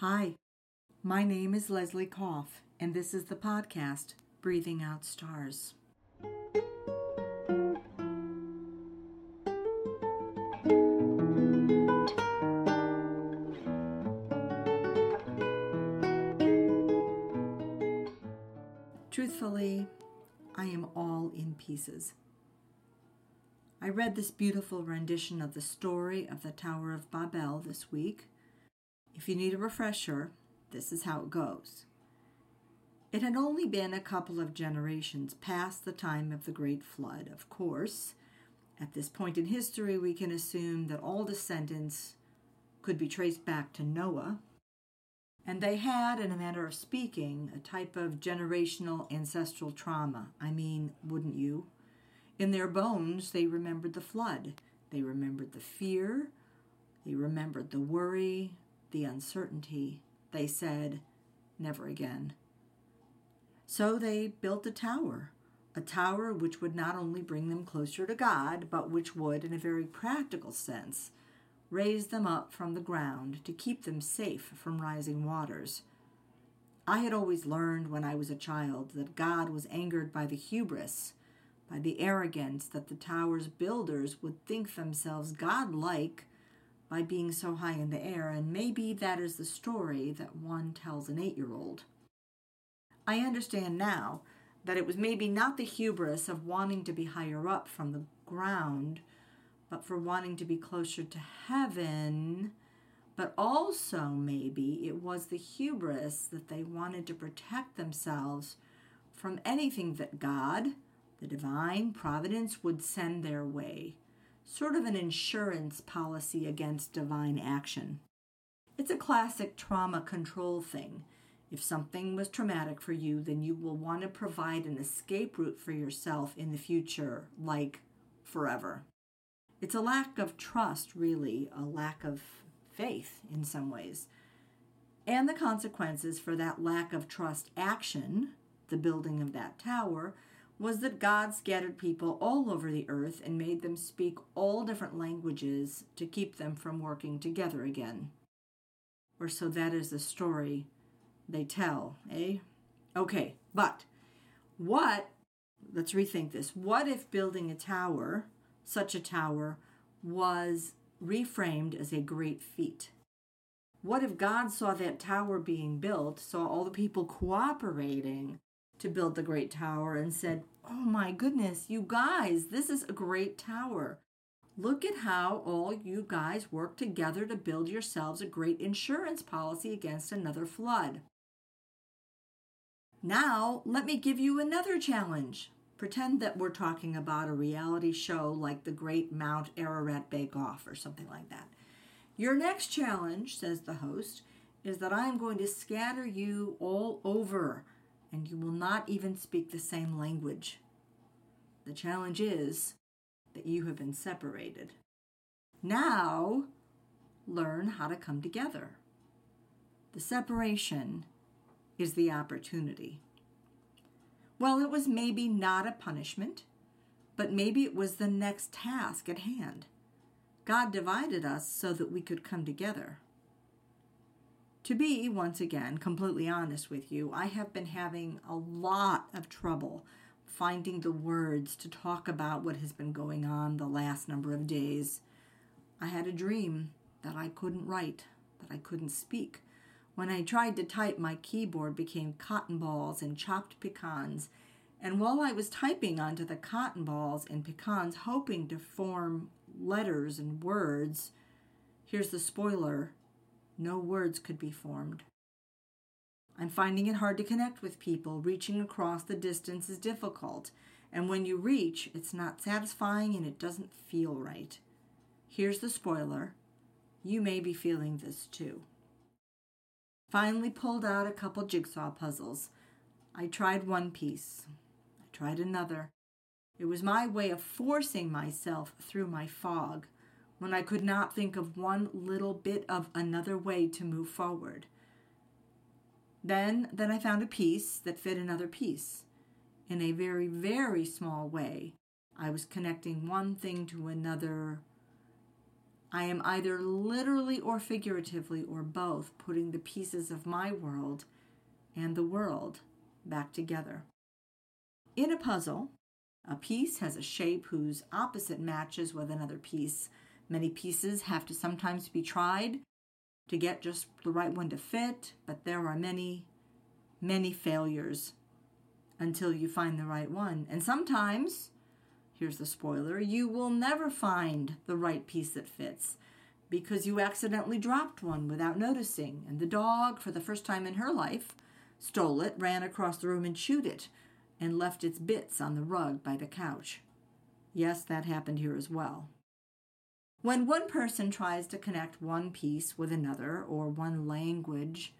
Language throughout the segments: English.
Hi, my name is Leslie Koff, and this is the podcast Breathing Out Stars. Truthfully, I am all in pieces. I read this beautiful rendition of the story of the Tower of Babel this week. If you need a refresher, this is how it goes. It had only been a couple of generations past the time of the Great Flood, of course. At this point in history, we can assume that all descendants could be traced back to Noah, and they had, in a manner of speaking, a type of generational ancestral trauma. I mean, wouldn't you? In their bones, they remembered the flood. They remembered the fear. They remembered the worry, the uncertainty. They said, never again. So they built a tower, a tower which would not only bring them closer to God, but which would, in a very practical sense, raise them up from the ground to keep them safe from rising waters. I had always learned when I was a child that God was angered by the hubris, by the arrogance that the tower's builders would think themselves godlike by being so high in the air, and maybe that is the story that one tells an eight year old. I understand now that it was maybe not the hubris of wanting to be higher up from the ground but for wanting to be closer to heaven. But also, maybe it was the hubris that they wanted to protect themselves from anything that God, the divine providence, would send their way. Sort of an insurance policy against divine action. It's a classic trauma control thing. If something was traumatic for you, then you will want to provide an escape route for yourself in the future, like forever. It's a lack of trust, really, a lack of faith in some ways. And the consequences for that lack of trust action, the building of that tower, was that God scattered people all over the earth and made them speak all different languages to keep them from working together again. Or so that is the story they tell, eh? Okay, but what, let's rethink this. What if building a tower such a tower was reframed as a great feat. What if God saw that tower being built, saw all the people cooperating to build the great tower, and said, Oh my goodness, you guys, this is a great tower. Look at how all you guys work together to build yourselves a great insurance policy against another flood. Now, let me give you another challenge. Pretend that we're talking about a reality show like the Great Mount Ararat Bake Off or something like that. Your next challenge, says the host, is that I am going to scatter you all over and you will not even speak the same language. The challenge is that you have been separated. Now, learn how to come together. The separation is the opportunity. Well, it was maybe not a punishment, but maybe it was the next task at hand. God divided us so that we could come together. To be, once again, completely honest with you, I have been having a lot of trouble finding the words to talk about what has been going on the last number of days. I had a dream that I couldn't write, that I couldn't speak. When I tried to type, my keyboard became cotton balls and chopped pecans. And while I was typing onto the cotton balls and pecans, hoping to form letters and words, here's the spoiler no words could be formed. I'm finding it hard to connect with people. Reaching across the distance is difficult. And when you reach, it's not satisfying and it doesn't feel right. Here's the spoiler you may be feeling this too. Finally pulled out a couple jigsaw puzzles. I tried one piece. I tried another. It was my way of forcing myself through my fog when I could not think of one little bit of another way to move forward. Then, then I found a piece that fit another piece. In a very, very small way, I was connecting one thing to another. I am either literally or figuratively or both putting the pieces of my world and the world back together. In a puzzle, a piece has a shape whose opposite matches with another piece. Many pieces have to sometimes be tried to get just the right one to fit, but there are many, many failures until you find the right one. And sometimes, here's the spoiler, you will never find the right piece that fits because you accidentally dropped one without noticing. And the dog, for the first time in her life, stole it, ran across the room and chewed it, and left its bits on the rug by the couch. Yes, that happened here as well. When one person tries to connect one piece with another or one language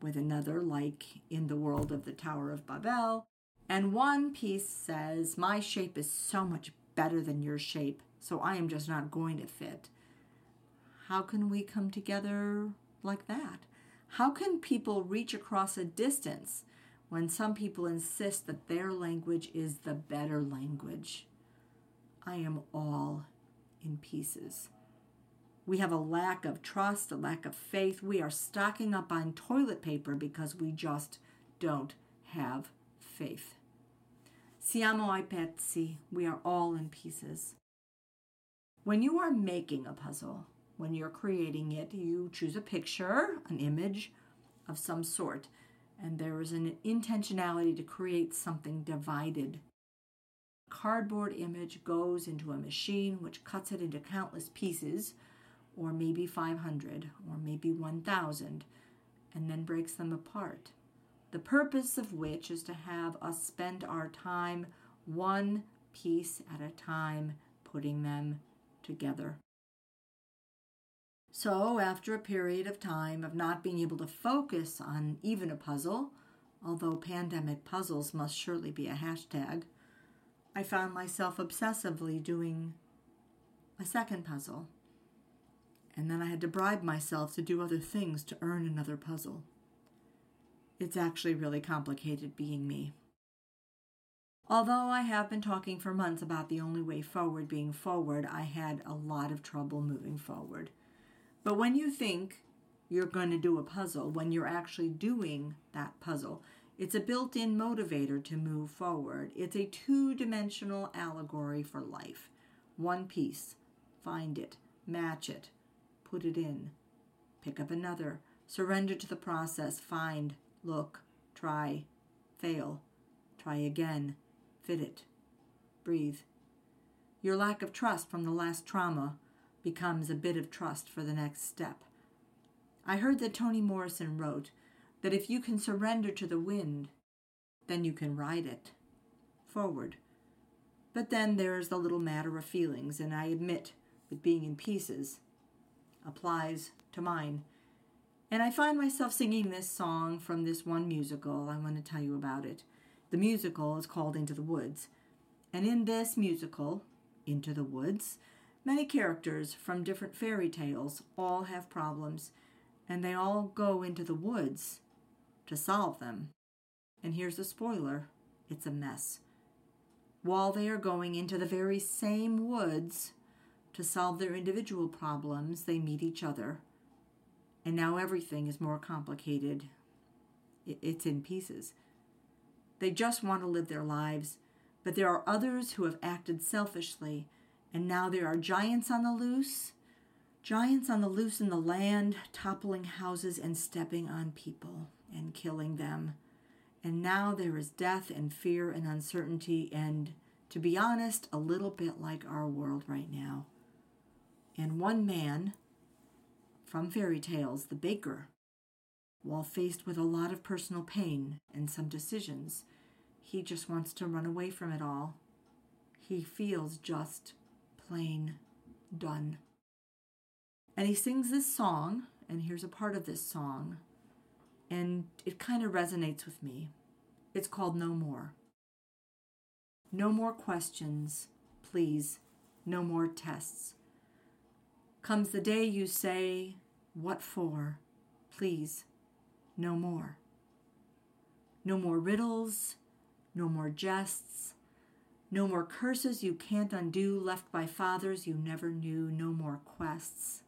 with another, like in the world of the Tower of Babel, and one piece says, My shape is so much better than your shape, so I am just not going to fit. How can we come together like that? How can people reach across a distance when some people insist that their language is the better language? I am all in pieces. We have a lack of trust, a lack of faith. We are stocking up on toilet paper because we just don't have faith. Siamo ai pezzi. We are all in pieces. When you are making a puzzle, when you're creating it, you choose a picture, an image of some sort, and there is an intentionality to create something divided. Cardboard image goes into a machine which cuts it into countless pieces, or maybe 500, or maybe 1,000, and then breaks them apart the purpose of which is to have us spend our time one piece at a time putting them together. So, after a period of time of not being able to focus on even a puzzle, although pandemic puzzles must surely be a hashtag, I found myself obsessively doing a second puzzle. And then I had to bribe myself to do other things to earn another puzzle. It's actually really complicated being me. Although I have been talking for months about the only way forward being forward, I had a lot of trouble moving forward. But when you think you're going to do a puzzle, when you're actually doing that puzzle, it's a built in motivator to move forward. It's a two dimensional allegory for life. One piece, find it, match it, put it in, pick up another, surrender to the process, find, look, try, fail, try again, fit it, breathe. Your lack of trust from the last trauma becomes a bit of trust for the next step. I heard that Toni Morrison wrote that if you can surrender to the wind, then you can ride it forward. But then there's the little matter of feelings, and I admit that being in pieces applies to mine. And I find myself singing this song from this one musical. I want to tell you about it. The musical is called Into the Woods. And in this musical, Into the Woods, many characters from different fairy tales all have problems, and they all go into the woods to solve them. And here's a spoiler it's a mess. While they are going into the very same woods to solve their individual problems, they meet each other and now everything is more complicated. It's in pieces. They just want to live their lives, but there are others who have acted selfishly, and now there are giants on the loose. Giants on the loose in the land, toppling houses and stepping on people and killing them. And now there is death and fear and uncertainty, and to be honest, a little bit like our world right now. And one man, from fairy tales, the baker, while faced with a lot of personal pain and some decisions, he just wants to run away from it all. He feels just plain done. And he sings this song, and here's a part of this song, and it kind of resonates with me. It's called No More. No more questions, please. No more tests. Comes the day you say, what for? Please, no more. No more riddles, no more jests, no more curses you can't undo left by fathers you never knew, no more quests.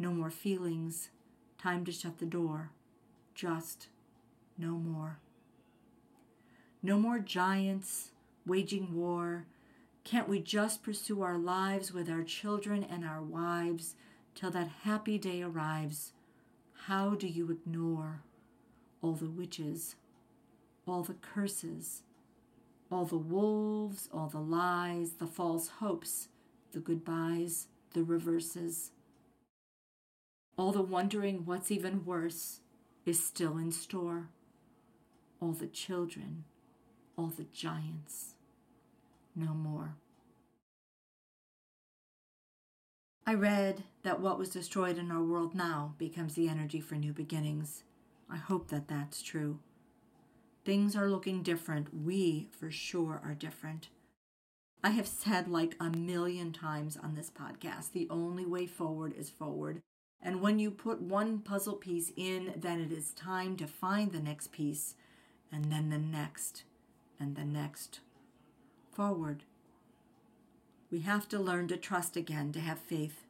No more feelings. Time to shut the door. Just no more. No more giants waging war. Can't we just pursue our lives with our children and our wives till that happy day arrives? How do you ignore all the witches, all the curses, all the wolves, all the lies, the false hopes, the goodbyes, the reverses? All the wondering what's even worse is still in store. All the children, all the giants, no more. I read that what was destroyed in our world now becomes the energy for new beginnings. I hope that that's true. Things are looking different. We, for sure, are different. I have said like a million times on this podcast the only way forward is forward. And when you put one puzzle piece in, then it is time to find the next piece, and then the next, and the next. Forward. We have to learn to trust again, to have faith.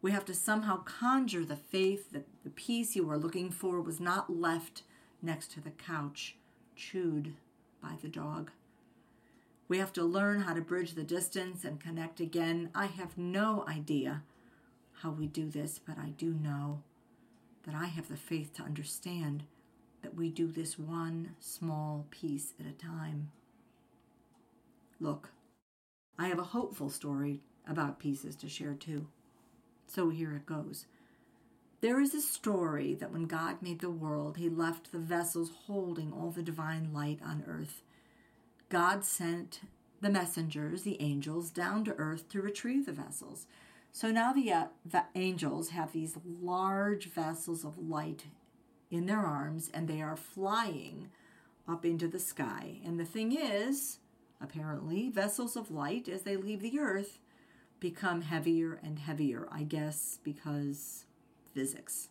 We have to somehow conjure the faith that the piece you were looking for was not left next to the couch, chewed by the dog. We have to learn how to bridge the distance and connect again. I have no idea how we do this, but I do know that I have the faith to understand that we do this one small piece at a time. Look, I have a hopeful story about pieces to share too. So here it goes. There is a story that when God made the world, he left the vessels holding all the divine light on earth. God sent the messengers, the angels, down to earth to retrieve the vessels. So now the, uh, the angels have these large vessels of light in their arms and they are flying up into the sky. And the thing is, apparently, vessels of light as they leave the earth become heavier and heavier, I guess because physics.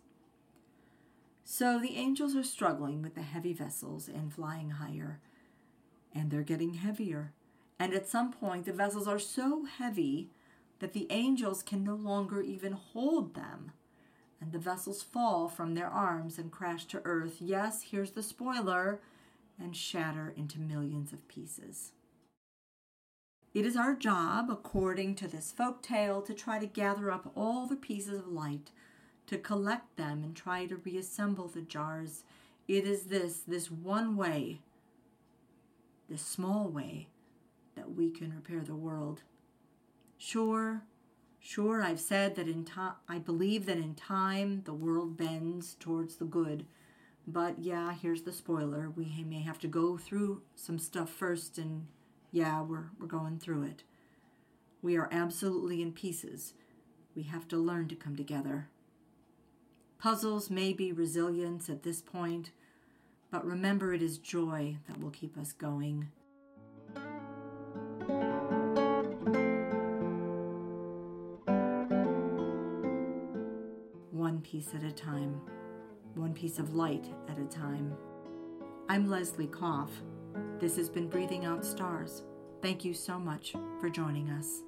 So the angels are struggling with the heavy vessels and flying higher, and they're getting heavier. And at some point, the vessels are so heavy that the angels can no longer even hold them. And the vessels fall from their arms and crash to earth. Yes, here's the spoiler and shatter into millions of pieces. It is our job, according to this folk tale, to try to gather up all the pieces of light, to collect them and try to reassemble the jars. It is this, this one way, this small way, that we can repair the world. Sure, sure, I've said that in time, I believe that in time the world bends towards the good. But yeah, here's the spoiler. We may have to go through some stuff first, and yeah, we're, we're going through it. We are absolutely in pieces. We have to learn to come together. Puzzles may be resilience at this point, but remember it is joy that will keep us going. Piece at a time, one piece of light at a time. I'm Leslie Koff. This has been Breathing Out Stars. Thank you so much for joining us.